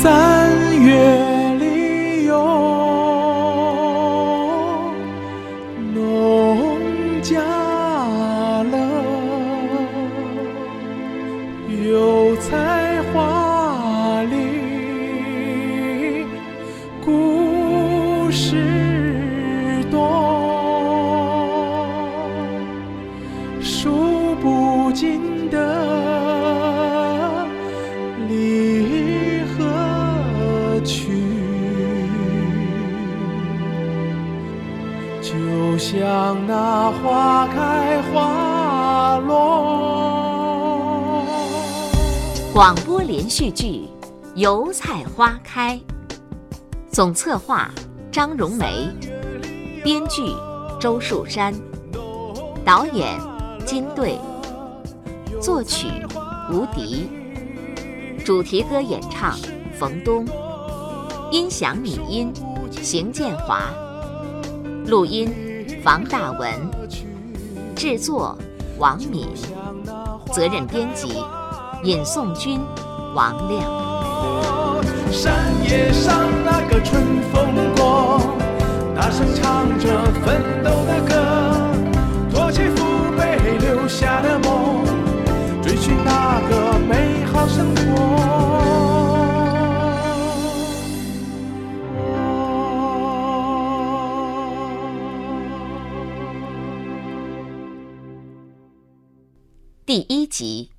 在广播连续剧《油菜花开》，总策划张荣梅，编剧周树山，导演金队，作曲吴迪，主题歌演唱冯东，音响拟音邢建华，录音房大文，制作王敏，责任编辑尹颂军、王亮。山野上那个春风过，大声唱着奋斗的歌，托起父辈留下的梦，追寻那个美好生活。第一集，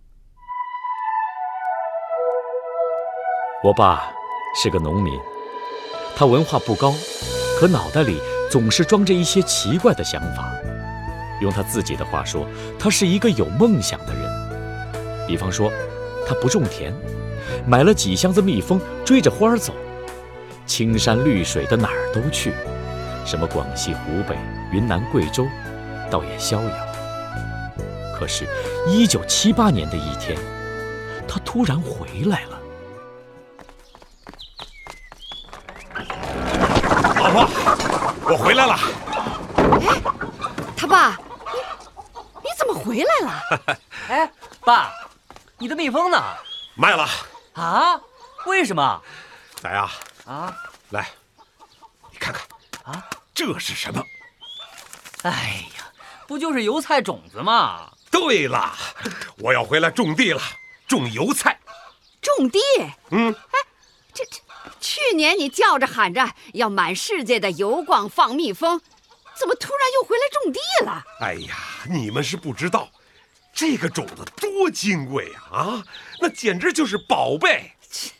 我爸是个农民，他文化不高，可脑袋里总是装着一些奇怪的想法。用他自己的话说，他是一个有梦想的人。比方说，他不种田，买了几箱子蜜蜂，追着花儿走，青山绿水的哪儿都去，什么广西、湖北、云南、贵州，倒也逍遥。可是，一九七八年的一天，他突然回来了。我回来了。哎他爸，你你怎么回来了？哎，爸，你的蜜蜂呢？卖了。啊？为什么？来啊，啊？来，你看看啊，这是什么？哎呀，不就是油菜种子吗？对了，我要回来种地了，种油菜。种地？嗯，哎这这，去年你叫着喊着要满世界的油逛放蜜蜂，怎么突然又回来种地了？哎呀，你们是不知道，这个种子多金贵呀！啊，那简直就是宝贝。切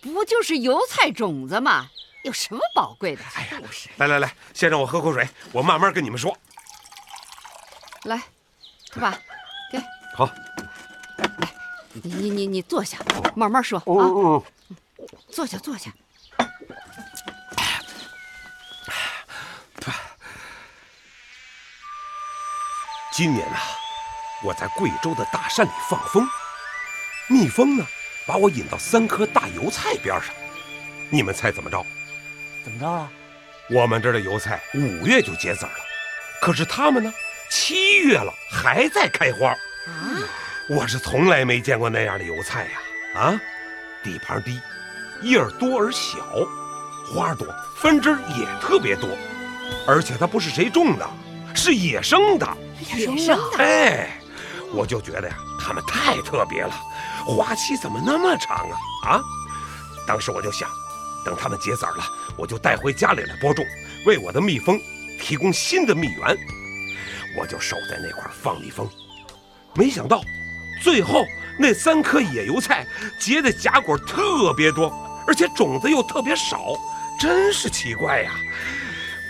不就是油菜种子吗？有什么宝贵的？哎呀，来来来，先让我喝口水，我慢慢跟你们说。来，他爸，给好，你你你你坐下，慢慢说啊。嗯坐下坐下。今年呐、我在贵州的大山里放风，蜜蜂呢把我引到三棵大油菜边上。你们猜怎么着？怎么着啊？我们这儿的油菜五月就结籽儿了，可是他们呢，七月了还在开花。啊，我是从来没见过那样的油菜呀！啊，底盘低，叶儿多而小，花朵，分枝也特别多，而且它不是谁种的，是野生的。野生的。哎，我就觉得呀，它们太特别了，花期怎么那么长啊？啊！当时我就想，等它们结籽儿了，我就带回家里来播种，为我的蜜蜂提供新的蜜源。我就守在那块儿放蜜蜂，没想到最后那三颗野油菜结的荚果特别多，而且种子又特别少，真是奇怪呀！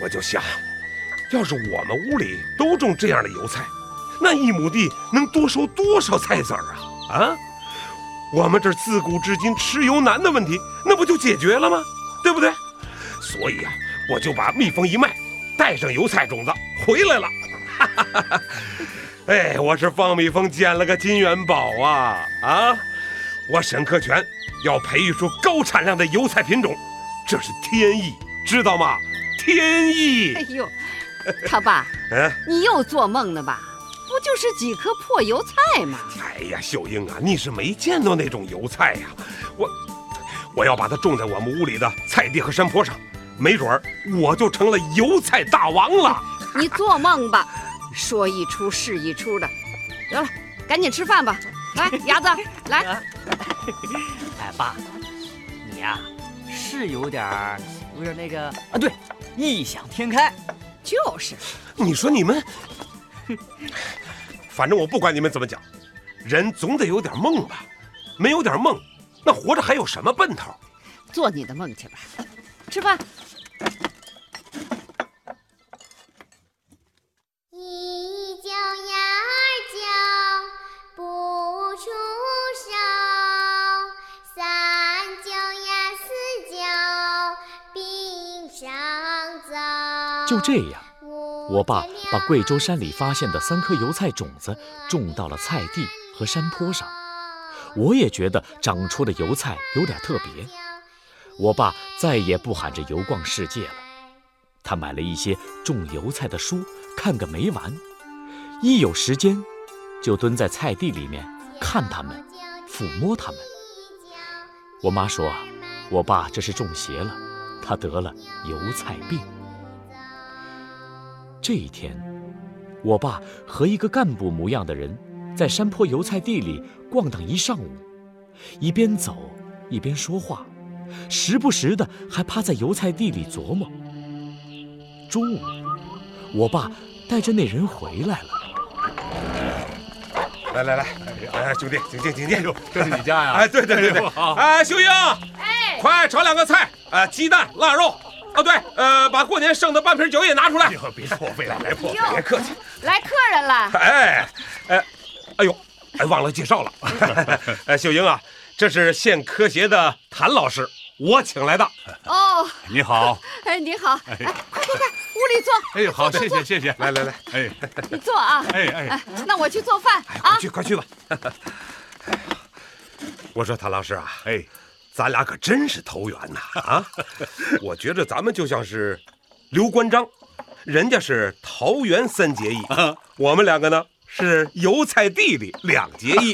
我就想，要是我们屋里都种这样的油菜，那一亩地能多收多少菜籽儿啊？啊！我们这自古至今吃油难的问题，那不就解决了吗？对不对？所以啊、我就把蜜蜂一卖，带上油菜种子回来了。哎，我是放蜜蜂捡了个金元宝啊！啊，我沈克全要培育出高产量的油菜品种，这是天意，知道吗？天意哎。呦，他爸，嗯，你又做梦呢吧？不就是几颗破油菜吗？哎呀，秀英啊，你是没见到那种油菜呀、我我要把它种在我们屋里的菜地和山坡上，没准儿我就成了油菜大王了。你做梦吧！说一出是一出的。得了，赶紧吃饭吧。来，伢子，来。哎，爸，你呀、是有点儿，有点那个啊，对，异想天开。就是，你说你们，反正我不管你们怎么讲，人总得有点梦吧？没有点梦，那活着还有什么奔头？做你的梦去吧。吃饭。一就这样，我爸把贵州山里发现的三颗油菜种子种到了菜地和山坡上。我也觉得长出的油菜有点特别。我爸再也不喊着游逛世界了，他买了一些种油菜的书，看个没完。一有时间，就蹲在菜地里面看它们，抚摸它们。我妈说，我爸这是中邪了，他得了油菜病。这一天，我爸和一个干部模样的人在山坡油菜地里逛荡一上午，一边走一边说话，时不时的还趴在油菜地里琢磨。中午，我爸带着那人回来了。来来来，哎，兄弟，请进，请进。这是你家呀？哎，对对对对，好，哎，秀英，哎，快炒两个菜，呃，鸡蛋、腊肉。哦，对，呃，把过年剩的半瓶酒也拿出来。别破费了，别破费。别客气。来客人了。哎，哎，哎呦，哎，忘了介绍了。哎，秀英啊，这是县科协的谭老师，我请来的。哦，你好，哎，你好，哎，快快快，屋里坐。哎，好，谢谢谢谢。来来来，哎你坐啊。哎哎，哎，那我去做饭哎，啊快。去快去吧。我说谭老师啊，哎，咱俩可真是投缘呐啊！我觉着咱们就像是刘关张，人家是桃园三结义，我们两个呢是油菜地里两结义。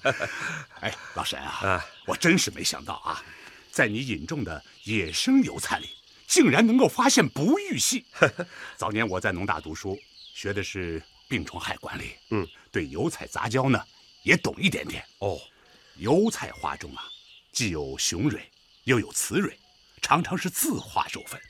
哎，老沈啊啊，我真是没想到啊，在你引种的野生油菜里，竟然能够发现不育系。早年我在农大读书，学的是病虫害管理，嗯，对油菜杂交呢也懂一点点。哦，油菜花中啊，既有雄蕊，又有雌蕊，常常是自化授粉。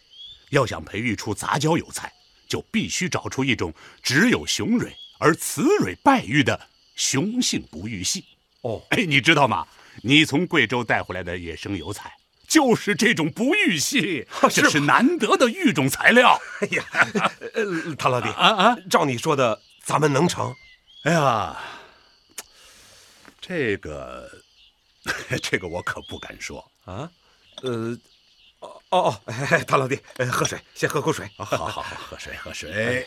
要想培育出杂交油菜，就必须找出一种只有雄蕊而雌蕊败育的雄性不育系。哦，哎，你知道吗？你从贵州带回来的野生油菜，就是这种不育系，这是难得的育种材料。哎呀，呃，谭老弟啊啊！照你说的，咱们能成？哎呀，这个，这个我可不敢说。啊？呃，哦哦哦，哎，谭老弟，呃，喝水，先喝口水。好好好，喝水喝水。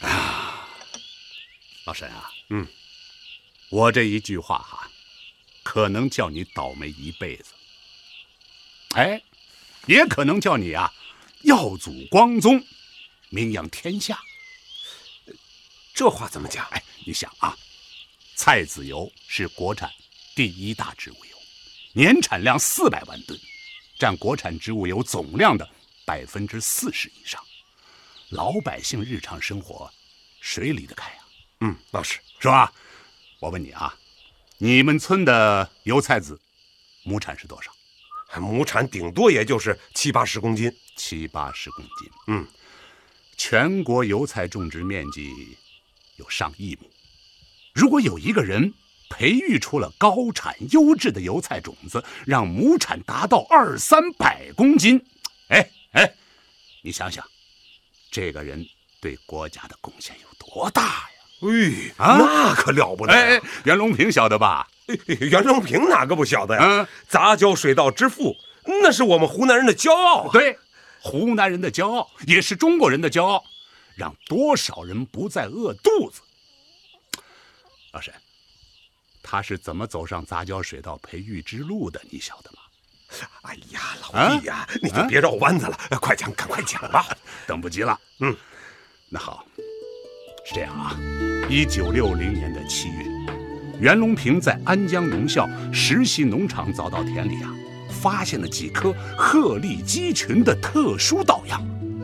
啊，老沈啊，嗯，我这一句话哈、可能叫你倒霉一辈子。哎，也可能叫你啊耀祖光宗，名扬天下。这话怎么讲？哎，你想啊，菜籽油是国产第一大植物油，年产量四百万吨，占国产植物油总量的百分之四十以上。老百姓日常生活谁离得开啊、嗯，老师。是吧？我问你啊，你们村的油菜籽亩产是多少？亩产顶多也就是七八十公斤。七八十公斤。嗯，全国油菜种植面积有上亿亩。如果有一个人培育出了高产优质的油菜种子，让亩产达到二三百公斤，哎哎，你想想，这个人对国家的贡献有多大呀？哎，啊那可了不得、袁隆平晓得吧？袁隆平哪个不晓得呀？嗯杂交水稻之父，那是我们湖南人的骄傲啊！对，湖南人的骄傲，也是中国人的骄傲，让多少人不再饿肚子。老沈，他是怎么走上杂交水稻培育之路的？你晓得吗？哎呀，老弟呀，你就别绕弯子了，快讲，赶快讲吧。等不及了。嗯，那好，是这样啊。一九六零年的七月，袁隆平在安江农校实习农场早稻田里啊，发现了几棵鹤立鸡群的特殊稻秧，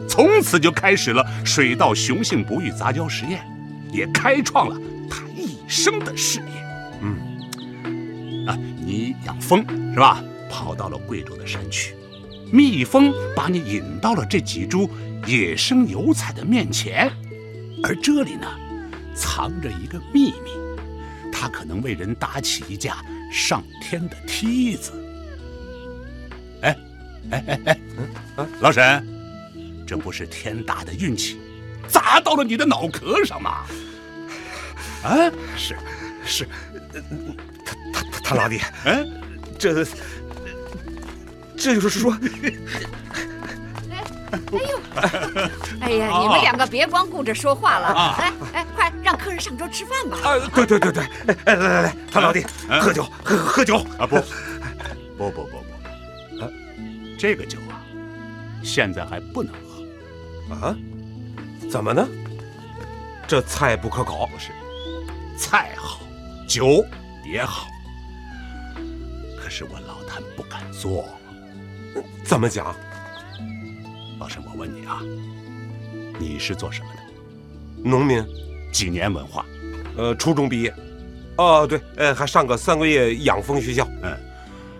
从此就开始了水稻雄性不育杂交实验，也开创了生的事业。嗯，啊，你养蜂是吧？跑到了贵州的山区，蜜蜂把你引到了这几株野生油菜的面前，而这里呢，藏着一个秘密，它可能为人搭起一架上天的梯子。哎，哎哎哎，老沈，这不是天大的运气，砸到了你的脑壳上吗？啊，是，是，呃他他他他老弟，嗯，这这就是说，哎呦！哎呀，你们两个别光顾着说话了，来，哎，快让客人上桌吃饭吧。啊，对对对对，哎哎来来来，他老弟，喝酒喝喝酒啊不，不不不不，啊，这个酒啊，现在还不能喝。啊？怎么呢？这菜不可口，不是，菜好，酒也好，可是我老谭不敢做。怎么讲？老陈，我问你啊，你是做什么的？农民，几年文化？呃，初中毕业。哦，对，呃，还上个三个月养蜂学校。嗯，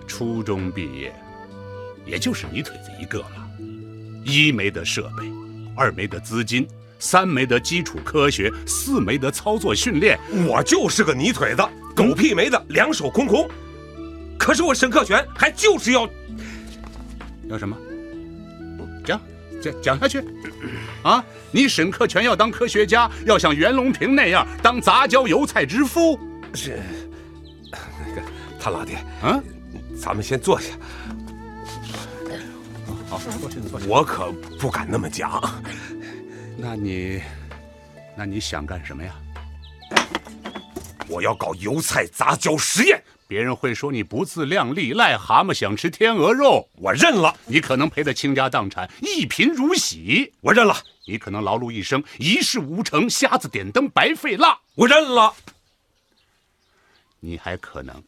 初中毕业，也就是泥腿子一个了。一没得设备，二没得资金，三没得基础科学，四没得操作训练。我就是个泥腿子，狗屁没的，两手空空。可是我沈克全还就是要要什么？讲讲讲下去。啊，你沈克全要当科学家，要像袁隆平那样当杂交油菜之父。是那个谭老弟，啊，咱们先坐下。好，坐下坐下。我可不敢那么讲。那你，那你想干什么呀？我要搞油菜杂交实验，别人会说你不自量力，癞蛤蟆想吃天鹅肉。我认了。你可能赔得倾家荡产，一贫如洗。我认了。你可能劳碌一生，一事无成，瞎子点灯，白费蜡。我认了。你还可能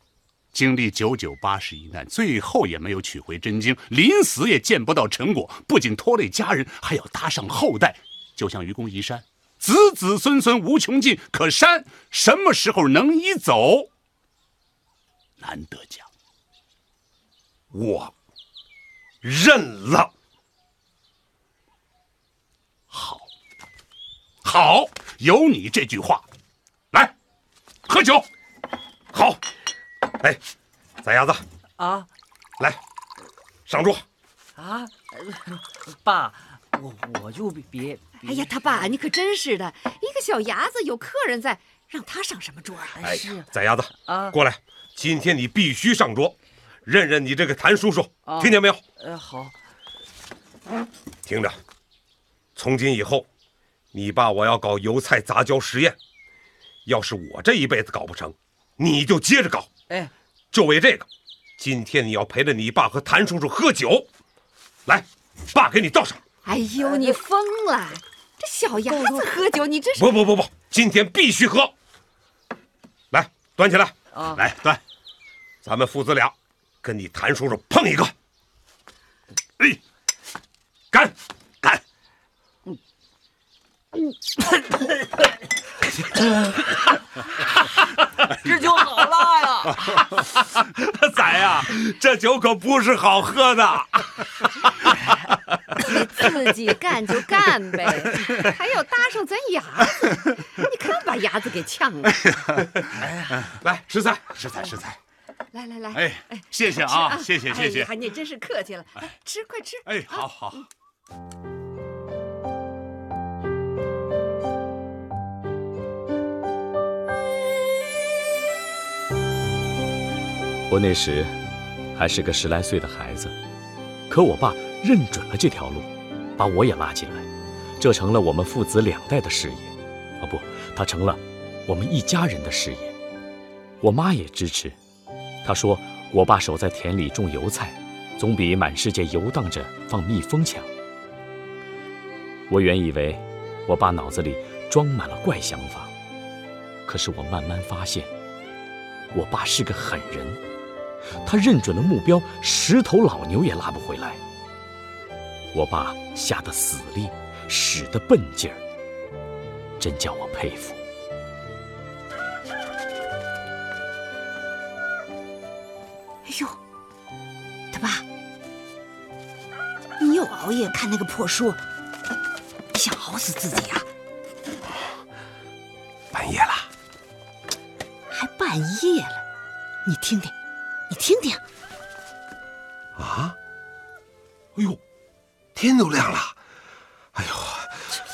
经历九九八十一难，最后也没有取回真经，临死也见不到成果，不仅拖累家人，还要搭上后代。就像愚公移山，子子孙孙无穷尽，可山什么时候能移走？难得讲。我认了。好，好，有你这句话，来，喝酒。好，哎，崽伢子啊，来，上桌。啊，爸，我我就别别。哎呀，他爸，你可真是的，一个小伢子有客人在，让他上什么桌啊？哎是呀，崽伢子啊过来，今天你必须上桌，认认你这个谭叔叔，啊听见没有？呃，好，听着，从今以后，你爸我要搞油菜杂交实验，要是我这一辈子搞不成，你就接着搞。哎，就为这个，今天你要陪着你爸和谭叔叔喝酒，来，爸给你倒上。哎呦，你疯了！这小伢子喝酒，你这是不不不不，今天必须喝。来，端起来，啊，来端，咱们父子俩跟你谭叔叔碰一个。哎，干干！这酒好辣呀！崽呀，这酒可不是好喝的。自己干就干呗，还要搭上咱牙子，你看把牙子给呛了。来，食菜。食材食材。来来来，哎哎，谢谢吃啊，谢谢谢谢哎。呀，你真是客气了，来吃，快吃。哎，好好。我那时还是个十来岁的孩子，可我爸认准了这条路，把我也拉进来，这成了我们父子两代的事业。啊不，他成了我们一家人的事业。我妈也支持，她说我爸守在田里种油菜，总比满世界游荡着放蜜蜂强。我原以为我爸脑子里装满了怪想法，可是我慢慢发现，我爸是个狠人，他认准了目标，十头老牛也拉不回来。我爸下的死力，使的笨劲儿，真叫我佩服。哎呦，他爸，你又熬夜看那个破书，你想熬死自己啊、半夜了，还半夜了，你听听，你听听，啊！哎呦，天都亮了！哎呦，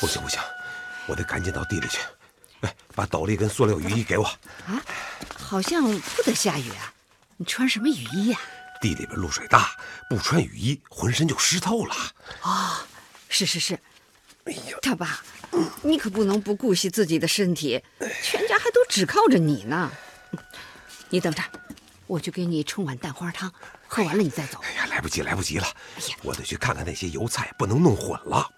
不行不行，我得赶紧到地里去。哎，把斗笠跟塑料雨衣给我。啊好像不得下雨啊，你穿什么雨衣呀、地里边露水大，不穿雨衣浑身就湿透了。哦是是是，哎呀，他爸，你可不能不顾惜自己的身体，全家还都只靠着你呢。你等着，我去给你冲碗蛋花汤，喝完了你再走。哎呀，来不及来不及了哎呀！我得去看看那些油菜，不能弄混了。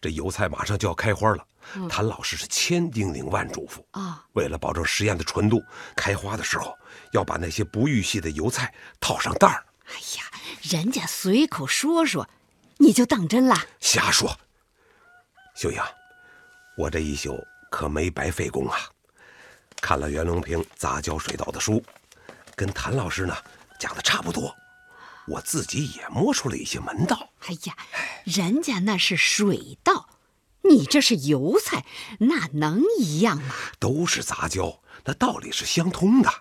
这油菜马上就要开花了，谭老师是千叮咛万嘱咐啊为了保证实验的纯度，开花的时候要把那些不育系的油菜套上袋儿。哎呀，人家随口说说，你就当真了？瞎说！秀英，我这一宿可没白费功啊！看了袁隆平杂交水稻的书，跟谭老师呢讲的差不多，我自己也摸出了一些门道。哎呀，人家那是水稻，你这是油菜，那能一样吗？都是杂交，那道理是相通的。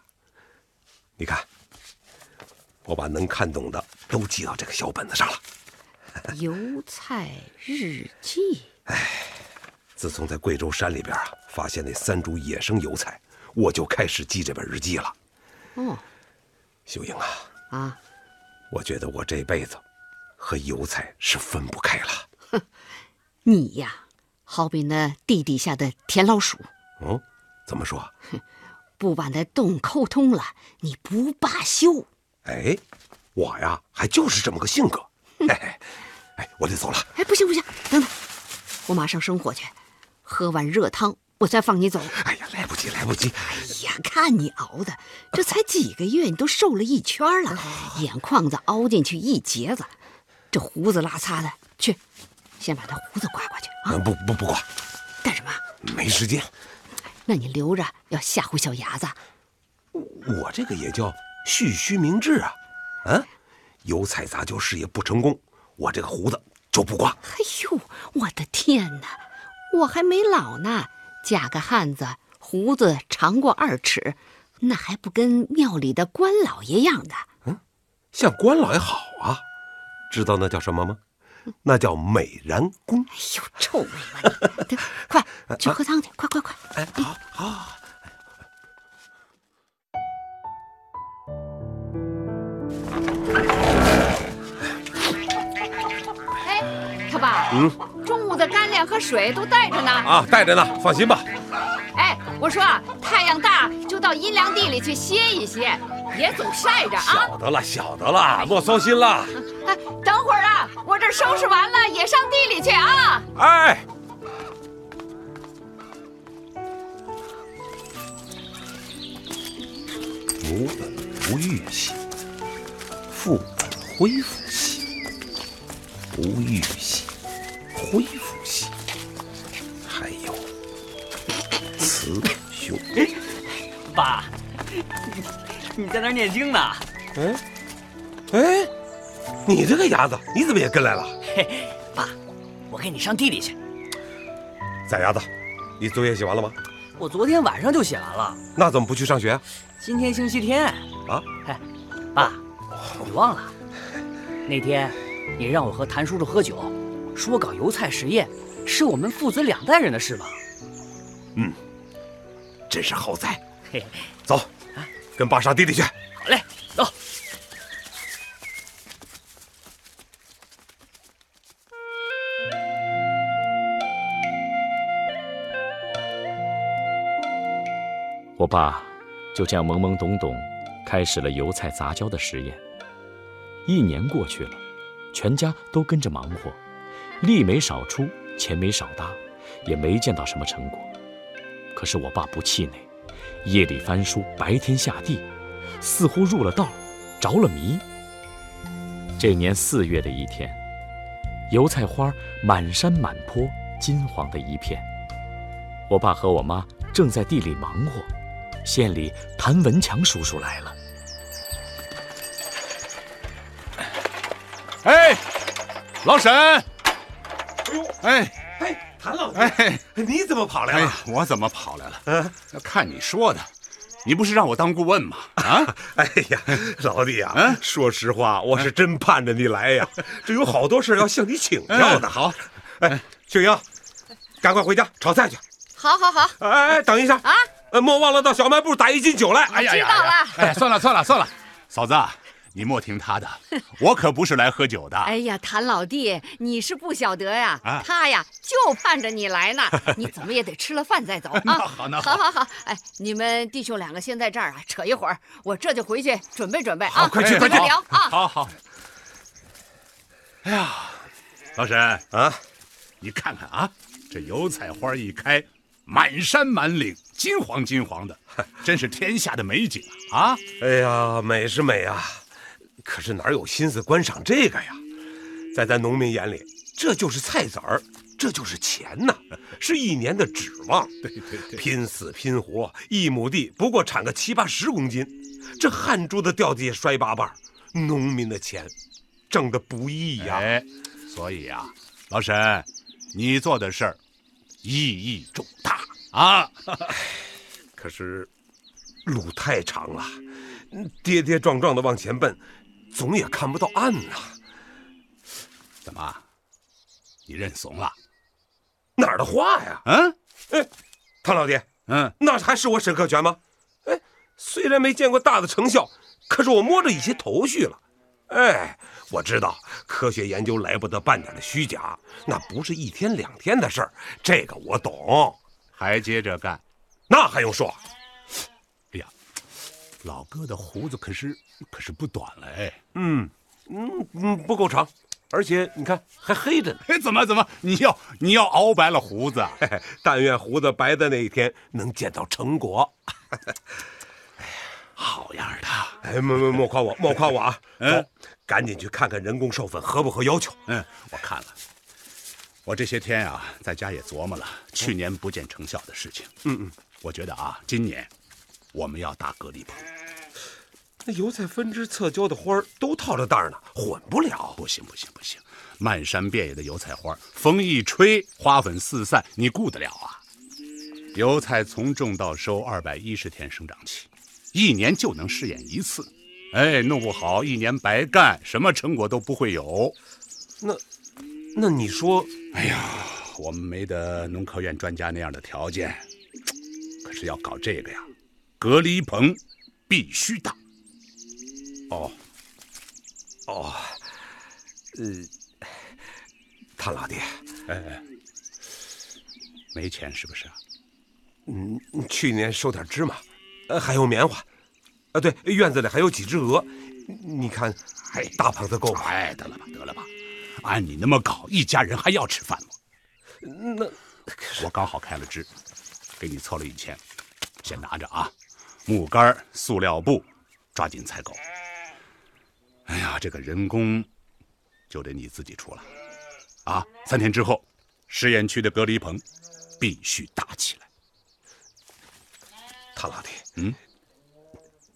你看，我把能看懂的都记到这个小本子上了。油菜日记，哎自从在贵州山里边啊发现那三株野生油菜，我就开始记这本日记了。哦秀英啊，啊，我觉得我这辈子和油菜是分不开了。你呀，好比那地底下的田老鼠，嗯，怎么说？不把那洞抠通了，你不罢休。哎，我呀，还就是这么个性格。嘿嘿，哎，我得走了。哎，不行不行，等等，我马上生火去，喝碗热汤，我再放你走。哎呀，来不及，来不及。哎呀，看你熬的，这才几个月，你都瘦了一圈了，眼眶子凹进去一截子，这胡子拉碴的，去，先把他胡子刮刮去啊！嗯，不不不刮，干什么？没时间。那你留着要吓唬小伢子。我这个也叫蓄须明志啊。嗯，油菜杂交事业不成功，我这个胡子就不刮。哎呦，我的天哪！我还没老呢，嫁个汉子，胡子长过二尺，那还不跟庙里的官老爷样的？嗯像关老爷好啊，知道那叫什么吗？那叫美髯公。哎呦，臭美吗你？得快 去喝汤去，快快快！哎，好好。哎，他爸，嗯，中午的干粮和水都带着呢。啊，带着呢，放心吧。哎，我说啊太阳大就到阴凉地里去歇一歇，别总晒着啊。晓得了，晓得了，莫操心了。哎，等会儿啊，我这收拾完了也上地里去啊。哎，母本无欲兮，父本恢复兮；无欲兮，恢复 你在那儿念经呢？嗯，哎，你这个伢子，你怎么也跟来了？嘿，爸，我跟你上地里去。崽伢子，你作业写完了吗？我昨天晚上就写完了，那怎么不去上学啊？今天星期天。啊？嘿，爸，你忘了那天你让我和谭叔叔喝酒，说搞油菜实验是我们父子两代人的事吗？真是好在。嘿，走，跟爸上地里去。好嘞，走。我爸就这样懵懵懂懂开始了油菜杂交的实验。一年过去了，全家都跟着忙活，力没少出，钱没少搭，也没见到什么成果。可是我爸不气馁，夜里翻书，白天下地，似乎入了道，着了迷。这年四月的一天，油菜花满山满坡，金黄的一片。我爸和我妈正在地里忙活，县里谭文强叔叔来了。哎，老沈，哎呦，哎哎，谭老弟，哎你怎么跑来哎了？，我怎么跑来了？嗯，看你说的，你不是让我当顾问吗？啊，哎呀，老弟呀、嗯说实话，我是真盼着你来呀，这有好多事要向你请教的。嗯好，哎，秀英，赶快回家炒菜去。好好好，哎哎，等一下啊，呃，莫忘了到小卖部打一斤酒来。哎呀呀知道了！哎，算了算了算了，嫂子，你莫听他的，我可不是来喝酒的。哎呀，谭老弟，你是不晓得呀，啊他呀就盼着你来呢，你怎么也得吃了饭再走啊。那好那好好好好，哎，你们弟兄两个先在这儿啊扯一会儿，我这就回去准备准备啊。快去你快去聊啊。好好。哎呀，老沈啊，你看看啊，这油菜花一开，满山满岭金黄金黄的，真是天下的美景啊！哎呀，美是美啊，可是哪有心思观赏这个呀？在咱农民眼里，这就是菜籽儿，这就是钱呐，是一年的指望。对对对，拼死拼活，一亩地不过产个七八十公斤，这汗珠子掉地下摔八瓣儿，农民的钱挣得不易呀。哎，所以啊、老沈，你做的事儿意义重大啊！可是路太长了，跌跌撞撞的往前奔，总也看不到岸呐。怎么，你认怂了？哪儿的话呀？嗯哎，唐老弟，嗯，那还是我沈克全吗？哎，虽然没见过大的成效，可是我摸着一些头绪了。哎，我知道科学研究来不得半点的虚假，那不是一天两天的事儿，这个我懂。还接着干。那还用说？老哥的胡子可是可是不短了哎！嗯嗯嗯，不够长，而且你看还黑着呢。哎，怎么怎么，你要你要熬白了胡子啊？嘿嘿，但愿胡子白的那一天能见到成果。好样的！哎，莫莫莫夸我，莫夸我啊！嗯，赶紧去看看人工授粉合不合要求。嗯，我看了，我这些天啊，在家也琢磨了去年不见成效的事情。嗯嗯，我觉得啊，今年我们要搭隔离棚。那油菜分支侧浇的花儿都套着袋儿呢，混不了。不行不行不行，漫山遍野的油菜花，风一吹，花粉四散，你顾得了啊？油菜从种到收二百一十天生长期，一年就能试验一次。哎，弄不好一年白干，什么成果都不会有。那那你说，哎呀，我们没得农科院专家那样的条件，可是要搞这个呀，隔离棚必须大。哦哦，呃，谭老弟，哎，没钱是不是啊？嗯，去年收点芝麻，呃，还有棉花，啊，对，院子里还有几只鹅，你看，哎，大棚子够吗？哎，得了吧，得了吧，按你那么搞，一家人还要吃饭吗？那我刚好开了支，给你凑了一千，先拿着啊。木杆、塑料布，抓紧采购。哎呀，这个人工就得你自己出了啊！三天之后，实验区的隔离棚必须搭起来。他老弟，嗯，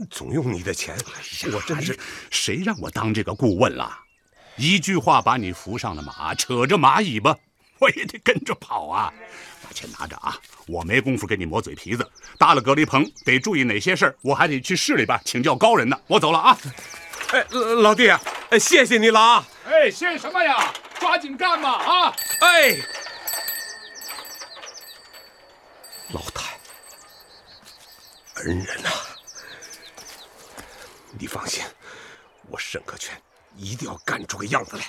总用你的钱，我真是哎谁让我当这个顾问了？一句话把你扶上了马，扯着马尾巴，我也得跟着跑啊！把钱拿着啊！我没工夫跟你磨嘴皮子。搭了隔离棚得注意哪些事儿，我还得去市里边请教高人呢。我走了啊！哎，老老弟啊，哎，谢谢你了啊！哎，谢什么呀？抓紧干吧啊！哎，老太，恩人呐、你放心，我沈克全一定要干出个样子来。